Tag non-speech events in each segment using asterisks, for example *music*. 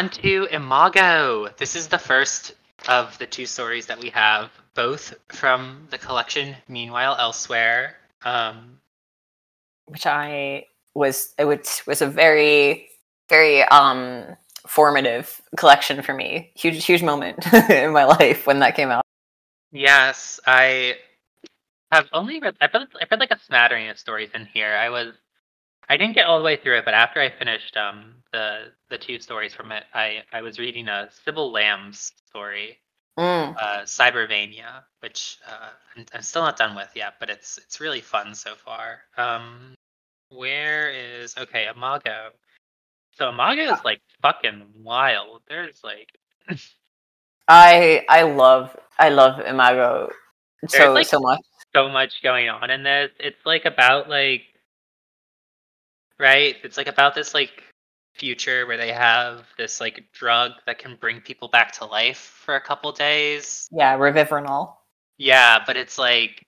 on to Imago. This is the first of the two stories that we have, both from the collection Meanwhile Elsewhere. Um, which I was it was was a very very um formative collection for me. Huge huge moment *laughs* in my life when that came out. Yes, I have only read. I've read, I've read like a smattering of stories in here. I was, I didn't get all the way through it, but after I finished um the the two stories from it, I I was reading a Sybil Lamb's story, Mm. uh, Cybervania, which uh, I'm, I'm still not done with yet, but it's it's really fun so far. Um, where is okay Imago? So Imago is like fucking wild. There's like I I love I love Imago so like, so much. so much going on in this. It's like about like right? It's like about this like future where they have this like drug that can bring people back to life for a couple days. Yeah, Revivrinol. Yeah, but it's like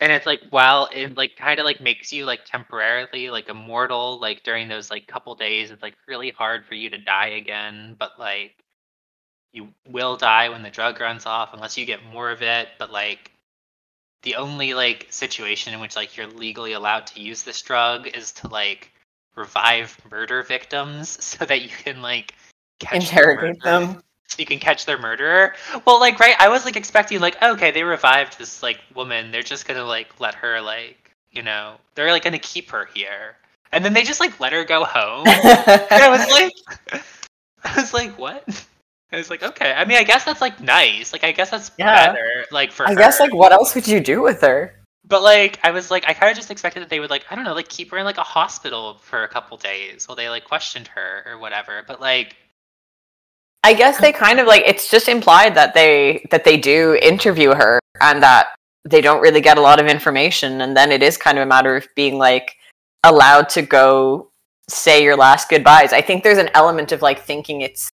and it's like while it like kind of like makes you like temporarily like immortal like during those like couple days it's like really hard for you to die again but like you will die when the drug runs off unless you get more of it but like the only like situation in which like you're legally allowed to use this drug is to like revive murder victims *laughs* so that you can like catch Interrogate them. so you can catch their murderer. Well, like, right? I was like expecting, like, okay, they revived this like woman. They're just gonna like let her, like, you know, they're like gonna keep her here, and then they just like let her go home. *laughs* I was like, *laughs* I was like, what? I was like, okay. I mean, I guess that's like nice. Like, I guess that's Yeah. better. Like for I guess like what else would you do with her? But like, I was like, I kind of just expected that they would like, I don't know, like keep her in like a hospital for a couple days while they like questioned her or whatever. But like, I guess they kind of like it's just implied that they that they do interview her and that they don't really get a lot of information and then it is kind of a matter of being like allowed to go say your last goodbyes. I think there's an element of like thinking it's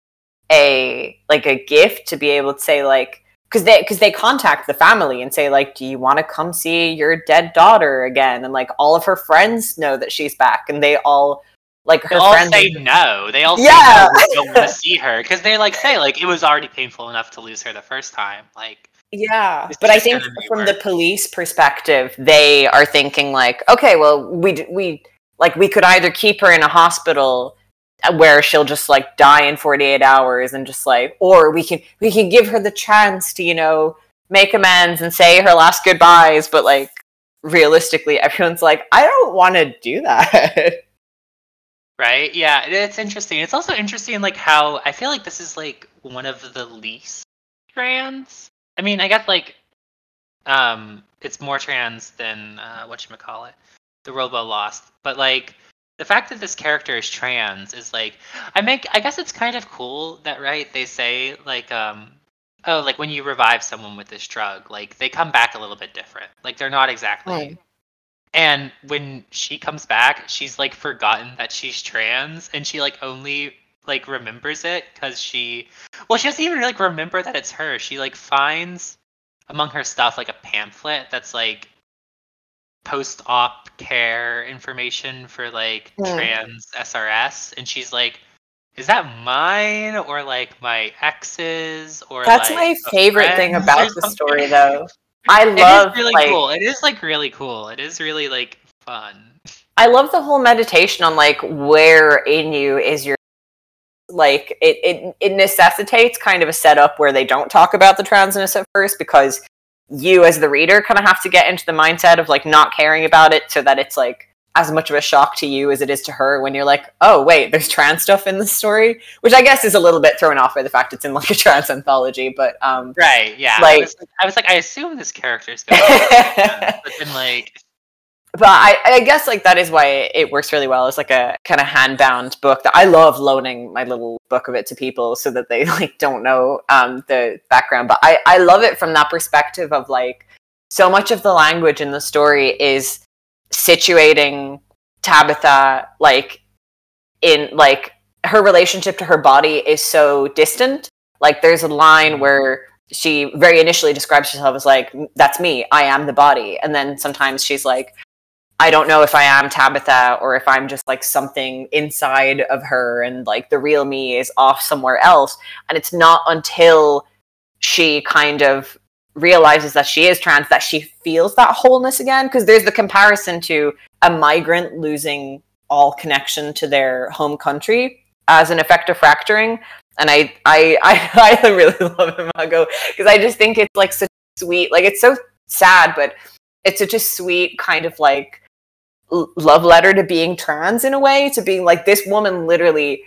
a like a gift to be able to say like because they because they contact the family and say like do you want to come see your dead daughter again and like all of her friends know that she's back and they all like her they all friends say no. They all say Yeah. no. Don't want to see her because they like say like it was already painful enough to lose her the first time. Like, Yeah, but I think from the police perspective, they are thinking like, okay, well, we we like we could either keep her in a hospital where she'll just like die in 48 hours and just like or we can we can give her the chance to, you know, make amends and say her last goodbyes, but like realistically everyone's like, I don't want to do that. *laughs* right? Yeah, it's interesting. It's also interesting like how I feel like this is like one of the least trans. I mean, I guess like um it's more trans than uh what you call it the world Robo Lost. But like the fact that this character is trans is like I make I guess it's kind of cool that right they say like um oh like when you revive someone with this drug like they come back a little bit different. Like they're not exactly Right. and when she comes back, she's like forgotten that she's trans, and she like only like remembers it because she, well, she doesn't even like remember that it's her. She like finds among her stuff like a pamphlet that's like post-op care information for like Hmm. trans SRS, and she's like, "Is that mine or like my ex's or?" That's like, my favorite thing about the story though. *laughs* I love is really like cool. It is like really cool. It is really like fun. I love the whole meditation on like where in you is your like it, it it necessitates kind of a setup where they don't talk about the transness at first because you as the reader kind of have to get into the mindset of like not caring about it so that it's like as much of a shock to you as it is to her when you're like oh wait there's trans stuff in this story which i guess is a little bit thrown off by the fact it's in like a trans anthology but um Right. Yeah. I Like- I was like, I assume this character is going to be *laughs* trans, but then like, but I, I guess like that is why it works really well It's like a kind of handbound book that I love loaning my little book of it to people so that they *laughs* like don't know um, the background. But I, I love it from that perspective of like so much of the language in the story is situating Tabitha like in like her relationship to her body is so distant. Like there's a line where she very initially describes herself as like that's me, I am the body, and then sometimes she's like I don't know if I am Tabitha or if I'm just like something inside of her and like the real me is off somewhere else. And it's not until she kind of realizes that she is trans that she feels that wholeness again. Because there's the comparison to a migrant losing all connection to their home country as an effect of fracturing. And I I I, *laughs* I really love Imago because I just think it's like such sweet, like it's so sad, but it's such a sweet kind of like love letter to being trans in a way to being like this woman literally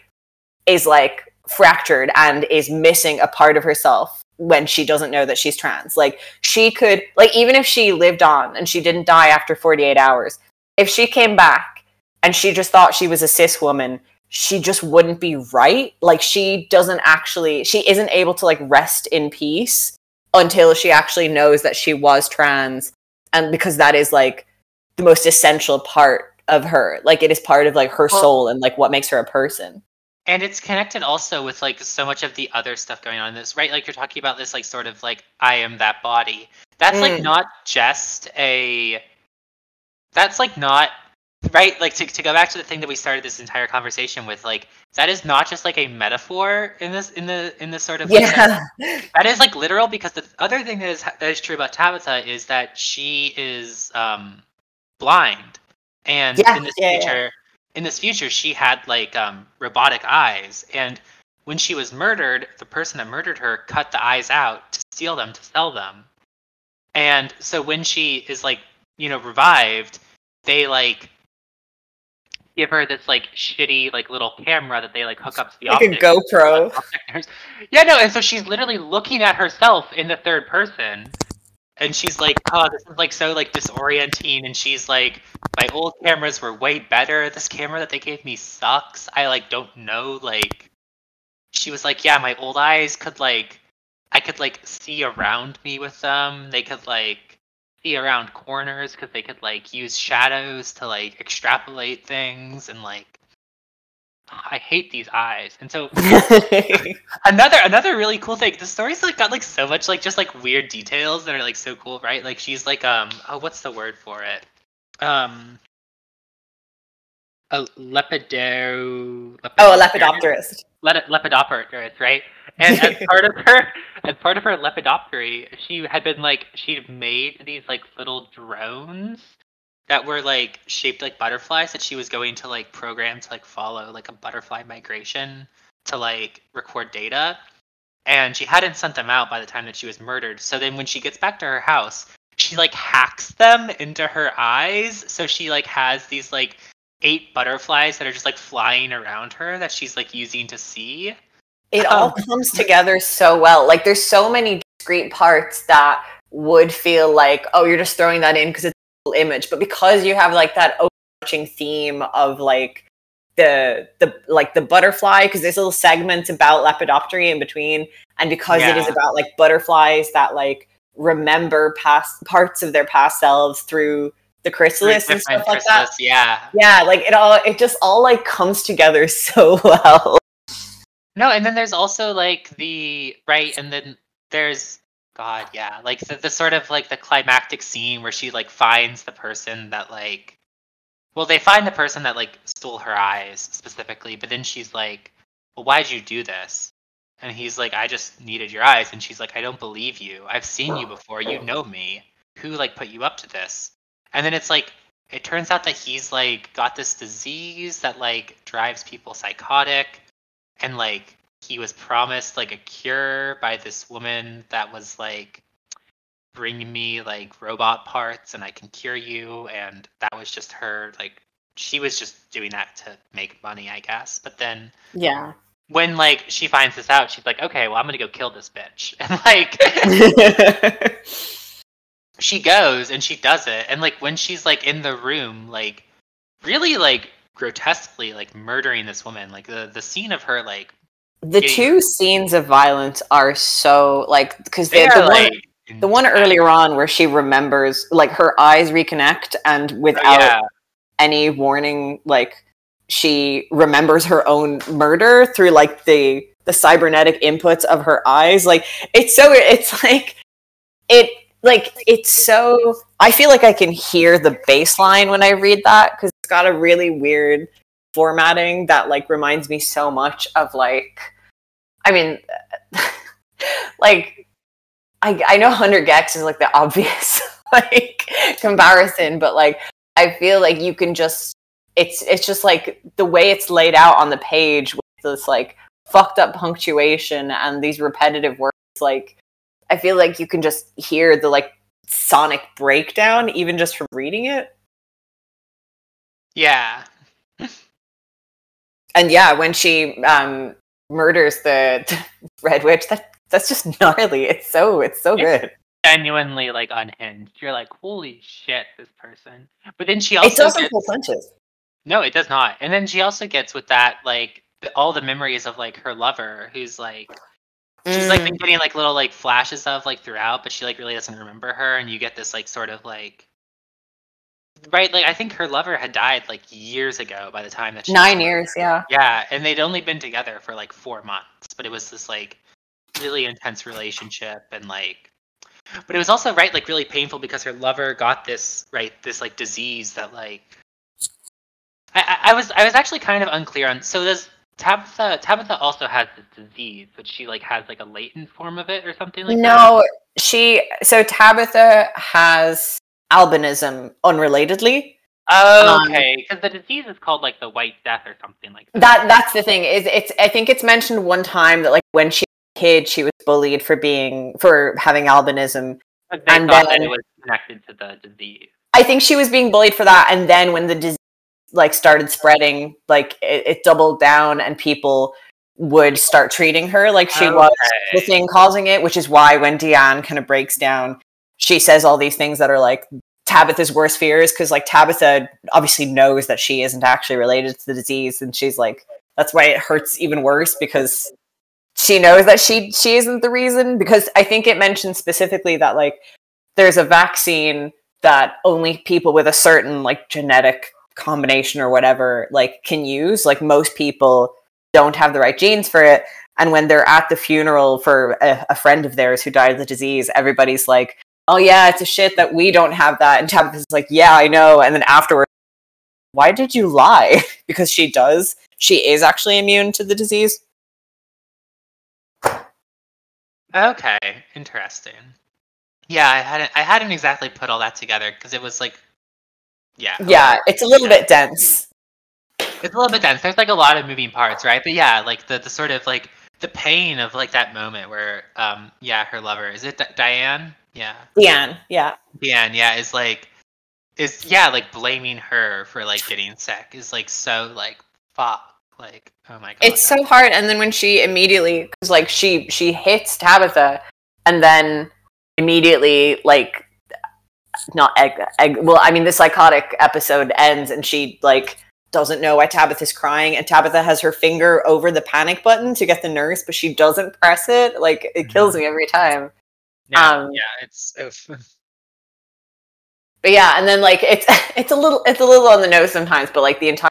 is like fractured and is missing a part of herself when she doesn't know that she's trans. Like she could like even if she lived on and she didn't die after 48 hours if she came back and she just thought she was a cis woman she just wouldn't be right. Like she doesn't actually she isn't able to like rest in peace until she actually knows that she was trans. And because that is like the most essential part of her. Like it is part of like her well, soul and like what makes her a person. And it's connected also with like so much of the other stuff going on in this, right? Like you're talking about this like sort of like I am that body. That's mm. like not just a that's like not right like to, to go back to the thing that we started this entire conversation with like that is not just like a metaphor in this in the in this sort of yeah that is like literal because the other thing that is that is true about tabitha is that she is um blind, and yeah, in this yeah, future, yeah. in this future, she had like um, robotic eyes, and when she was murdered, the person that murdered her cut the eyes out to steal them to sell them, and so when she is like you know revived, they like give her this like shitty like little camera that they like hook up to the like a GoPro. Yeah, no, and so she's literally looking at herself in the third person and she's like, "Oh, this is like so like disorienting." And she's like, "My old cameras were way better. This camera that they gave me sucks. I like don't know like." She was like, "Yeah, my old eyes could like, I could like see around me with them. They could like see around corners because they could like use shadows to like extrapolate things and like." I hate these eyes. And so *laughs* another another really cool thing, the story's like got like so much like just like weird details that are like so cool, right? Like she's like um oh what's the word for it? Um a lepido, Oh, a lepidopterist. Le- lepidopterist, right? And as *laughs* part of her as part of her lepidoptery, she had been like she made these like little drones that were like shaped like butterflies that she was going to like program to like follow like a butterfly migration to like record data. And she hadn't sent them out by the time that she was murdered. So then when she gets back to her house she like hacks them into her eyes. So she like has these like eight butterflies that are just like flying around her that she's like using to see. It all um, comes together so well. Like there's so many discrete parts that would feel like oh you're just throwing that in because it's image but because you have like that overarching theme of like the the like the butterfly because there's little segments about lepidoptery in between and because yeah. it is about like butterflies that like remember past parts of their past selves through the chrysalis and stuff like that. yeah. Yeah like it all it just all like comes together *laughs* so well. No and then there's also like the right and then there's God, yeah. Like the, the sort of like the climactic scene where she like finds the person that like well, they find the person that like stole her eyes specifically, but then she's like, Well, why'd you do this? And he's like, I just needed your eyes. And she's like, I don't believe you. I've seen you before. You know me. Who like put you up to this? And then it's like it turns out that he's like got this disease that like drives people psychotic and like he was promised like a cure by this woman that was like bring me like robot parts and I can cure you. And that was just her like she was just doing that to make money I guess. But then yeah. when like she finds this out she's like okay well I'm gonna go kill this bitch. *laughs* And like *laughs* she goes and she does it. And like when she's like in the room like really like grotesquely like murdering this woman like the the scene of her like the two scenes of violence are so like because the, the like, one the one earlier on where she remembers like her eyes reconnect and without yeah. any warning like she remembers her own murder through like the the cybernetic inputs of her eyes like it's so it's like it like it's so I feel like I can hear the bass line when I read that because it's got a really weird formatting that like reminds me so much of like I mean *laughs* like I I know Hundred gecs is like the obvious *laughs* like comparison, but like I feel like you can just it's it's just like the way it's laid out on the page with this like fucked up punctuation and these repetitive words like I feel like you can just hear the like sonic breakdown even just from reading it. Yeah. And yeah, when she um murders the, the *laughs* red witch, that that's just gnarly. It's so it's so It's- good. Genuinely like unhinged. You're like, holy shit, this person. But then she also It doesn't gets- pull punches. No, it does not. And then she also gets with that like all the memories of like her lover, who's like she's like Mm. been getting like little like flashes of like throughout, but she like really doesn't remember her, and you get this like sort of like right like I think her lover had died like years ago by the time that she Nine years, yeah. Yeah, and they'd only been together for like four months, but it was this like really intense relationship and like but it was also right like really painful because her lover got this right this like disease that like I, I, I was I was actually kind of unclear on so does Tabitha Tabitha also has this disease, but she like has like a latent form of it or something like that. No, she so Tabitha has albinism unrelatedly. Oh, Um, okay, because the disease is called like the White Death or something like that. That that's the thing. Is it's I think it's mentioned one time that like when she was a kid she was bullied for being for having albinism. They and thought that then- it was connected to the disease. I think she was being bullied for that and then when the disease like started spreading, like it, it doubled down and people would start treating her like she was the thing causing it, which is why when Deanne kind of breaks down, she says all these things that are like Tabitha's worst fears because like Tabitha obviously knows that she isn't actually related to the disease, and she's like that's why it hurts even worse because she knows that she she isn't the reason. Because I think it mentions specifically that like there's a vaccine that only people with a certain like genetic combination or whatever like can use. Like most people don't have the right genes for it. And when they're at the funeral for a, a friend of theirs who died of the disease, everybody's like, "Oh yeah, it's a shit that we don't have that." And Tabitha's like, "Yeah, I know." And then afterwards, why did you lie? *laughs* because she does. She is actually immune to the disease. Okay, interesting. Yeah, I hadn't I hadn't exactly put all that together because it was like, yeah, Yeah, it's a little bit dense. it's a little bit dense. There's like a lot of moving parts, right? But yeah, like the the sort of like the pain of like that moment where, um, yeah, her lover is it Di- Diane? Yeah, Deanne, yeah. Diane. Yeah, is like is yeah like blaming her for like getting sick is like so like fuck like oh my god It's so hard. And then when she immediately, because like she she hits Tabitha, and then immediately like not egg, egg. Well, I mean, the psychotic episode ends, and she like doesn't know why Tabitha's crying, and Tabitha has her finger over the panic button to get the nurse, but she doesn't press it. Like it kills mm-hmm. me every time. Yeah, um, yeah it's oof. *laughs* But yeah, and then like it's *laughs* it's a little it's a little on the nose sometimes, but like the entire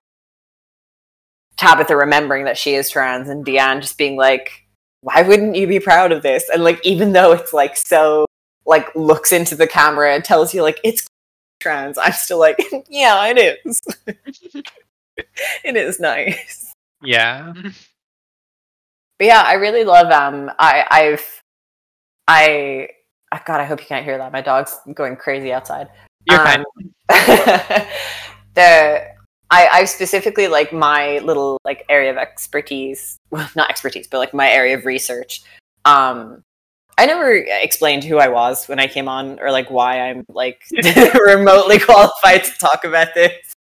Tabitha remembering that she is trans and Deanne just being like, why wouldn't you be proud of this? And like even though it's like so like looks into the camera and tells you like it's *laughs* trans, I'm still like, yeah, it is. it is nice. yeah. But yeah, I really love um I I've I oh God, I hope you can't hear that. My dog's going crazy outside. You're fine. Um, *laughs* the I, I specifically like my little like area of expertise, well, not expertise, but like my area of research. Um, I never explained who I was when I came on, or like why I'm like *laughs* *laughs* remotely qualified to talk about this.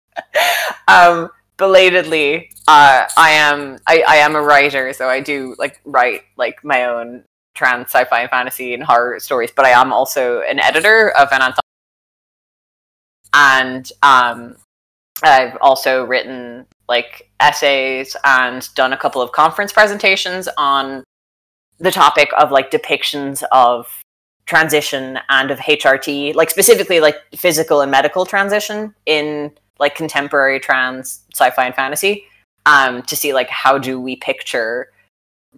um, belatedly, uh, I am I, I am a writer, so I do like write like my own trans sci-fi and fantasy and horror stories, but I am also an editor of an anthology. And um, I've also written like essays and done a couple of conference presentations on the topic of like depictions of transition and of HRT, like specifically like physical and medical transition in like contemporary trans sci-fi and fantasy, um, to see like how do we picture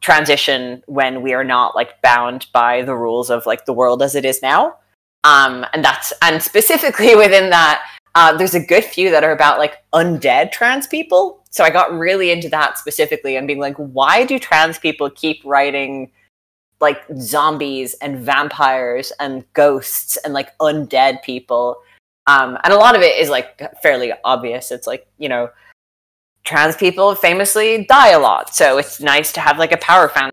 transition when we are not like bound by the rules of like the world as it is now Um, and that's and specifically *laughs* within that, uh, there's a good few that are about like undead trans people. So I got really into that specifically and being like, why do trans people keep writing like zombies and vampires and ghosts and like undead people? Um, and a lot of it is like fairly obvious. It's like, you know, trans people famously die a lot. So it's nice to have like a power fan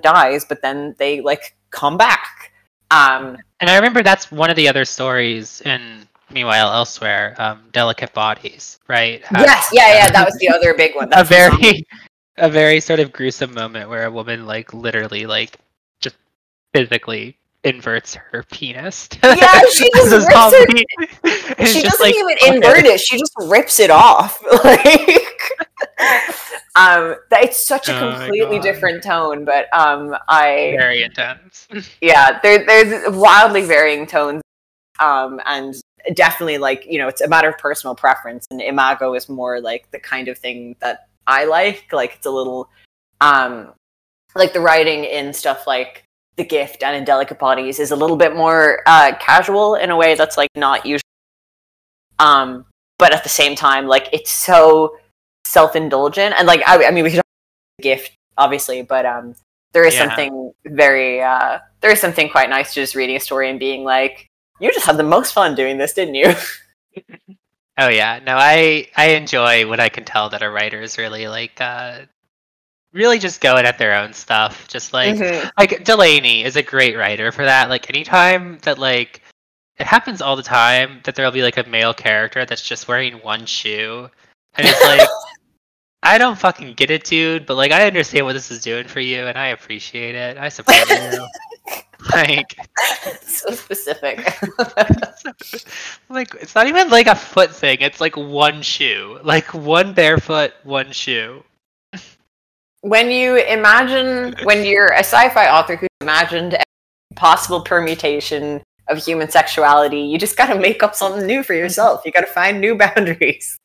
dies, but then they like come back. Um, and I remember that's one of the other stories in Meanwhile Elsewhere, um, Delicate Bodies, right? yes, yeah, yeah, that was the *laughs* other big one. That's a very, *laughs* a very sort of gruesome moment where a woman like literally like just physically inverts her penis. Yeah, *laughs* she just rips it. She doesn't like, even invert it; she just rips it off. Like, um, it's such a oh completely different tone. But um, I very intense. *laughs* yeah, there, there's wildly varying tones, um, and definitely like you know, it's a matter of personal preference. And Imago is more like the kind of thing that I like. Like it's a little, um, like the writing in stuff like the gift and in delicate bodies is a little bit more uh, casual in a way that's like not usual um but at the same time like it's so self-indulgent and like i, I mean we could gift obviously but um there is yeah. something very uh there is something quite nice to just reading a story and being like you just had the most fun doing this didn't you *laughs* oh yeah no i i enjoy when i can tell that a writer is really like uh really just going at their own stuff. Just like mm-hmm. like Delany is a great writer for that. Like anytime that like it happens all the time that there'll be like a male character that's just wearing one shoe, and it's like. *laughs* I don't fucking get it, dude, but like I understand what this is doing for you, and I appreciate it. I support you. *laughs* like so specific. *laughs* like it's not even like a foot thing. It's like one shoe, like one barefoot, one shoe when you imagine when you're a sci-fi author who imagined possible permutation of human sexuality, you just got to make up something new for yourself. You got to find new boundaries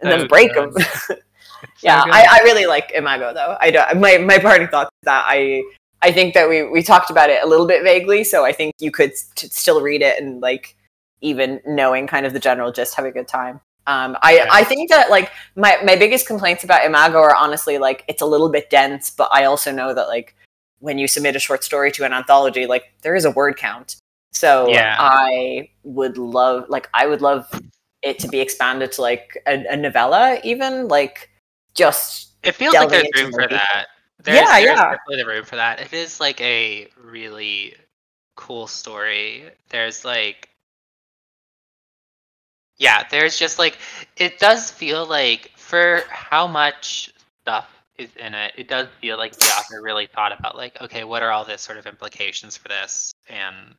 and then oh, break them. *laughs* *laughs* yeah, so I, I really like Imago though. I don't, my my parting thought is that I I think that we we talked about it a little bit vaguely, so I think you could st- still read it and like even knowing kind of the general gist, have a good time. Um, I, yeah. I think that like my, my biggest complaints about Imago are honestly like it's a little bit dense, but I also know that like when you submit a short story to an anthology, like there is a word count. So yeah. I would love like I would love it to be expanded to like a, a novella, even like just. It feels like there's room for that. There's, yeah, there's yeah. definitely the room for that. It is like a really cool story. There's like yeah, there's just like it does feel like for how much stuff is in it, it does feel like the author really thought about like, okay, what are all the sort of implications for this? And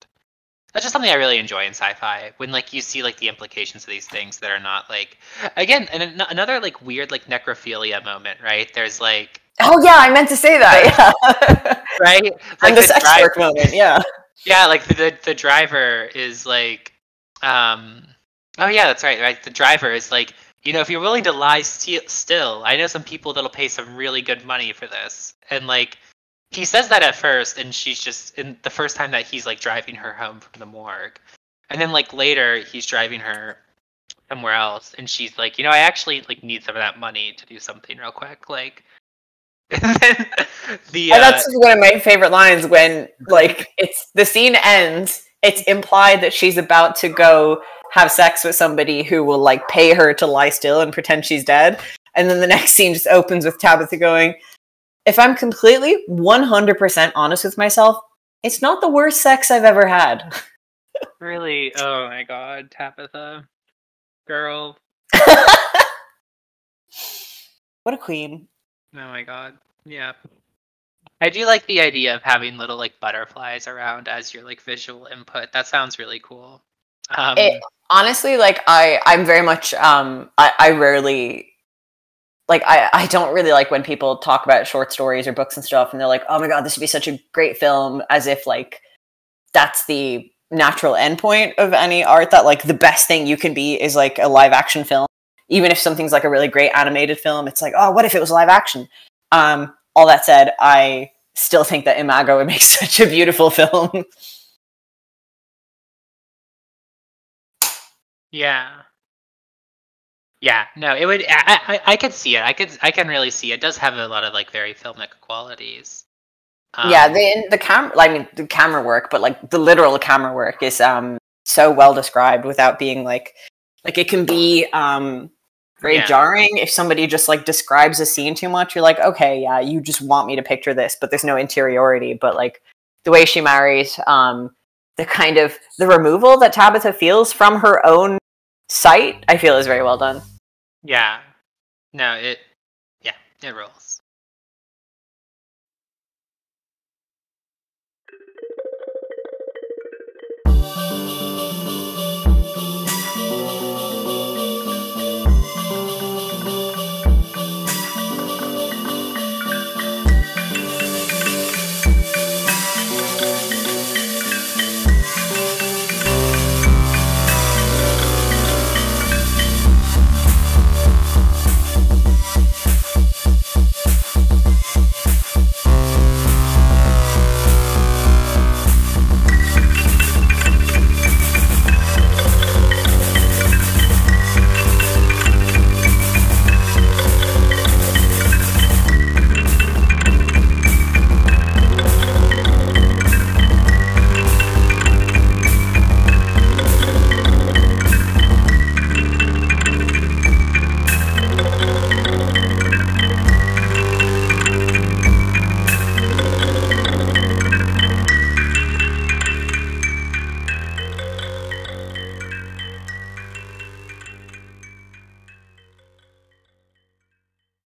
that's just something I really enjoy in sci-fi when like you see like the implications of these things that are not like again and another like weird like necrophilia moment, right? There's like Oh yeah, I meant to say that. Yeah. right? *laughs* Like and the, the sex driver, work moment, yeah. Yeah, like the, the the driver is like um Oh yeah, that's right. Right, the driver is like, you know, if you're willing to lie st- still, I know some people that'll pay some really good money for this. And like, he says that at first, and she's just in the first time that he's like driving her home from the morgue, and then like later he's driving her somewhere else, and she's like, you know, I actually like need some of that money to do something real quick, like. *laughs* And then the uh, that's one of my favorite lines when like it's the scene ends. It's implied that she's about to go have sex with somebody who will like pay her to lie still and pretend she's dead. And then the next scene just opens with Tabitha going, If I'm completely 100% honest with myself, it's not the worst sex I've ever had. *laughs* really? Oh my god, Tabitha. Girl. *laughs* what a queen. Oh my god. Yeah. I do like the idea of having little like butterflies around as your like visual input. That sounds really cool. Um, it, honestly, like I, I'm very much, um, I, I rarely, like I, I don't really like when people talk about short stories or books and stuff and they're like oh my god this would be such a great film as if like that's the natural endpoint of any art that like the best thing you can be is like a live action film. Even if something's like a really great animated film it's like oh what if it was live action? Um all that said i still think that imago would make *laughs* such a beautiful film. Yeah. Yeah, no, it would. I, I, I could see it. I could, I can really see it. it. Does have a lot of like very filmic qualities. Um, yeah, the the camera. I mean, the camera work, but like the literal camera work is um so well described without being like like it can be um very yeah. jarring if somebody just like describes a scene too much. You're like, okay, yeah, you just want me to picture this, but there's no interiority. But like the way she marries, um, the kind of the removal that Tabitha feels from her own sight, I feel is very well done. Yeah. No, it yeah, it rolls.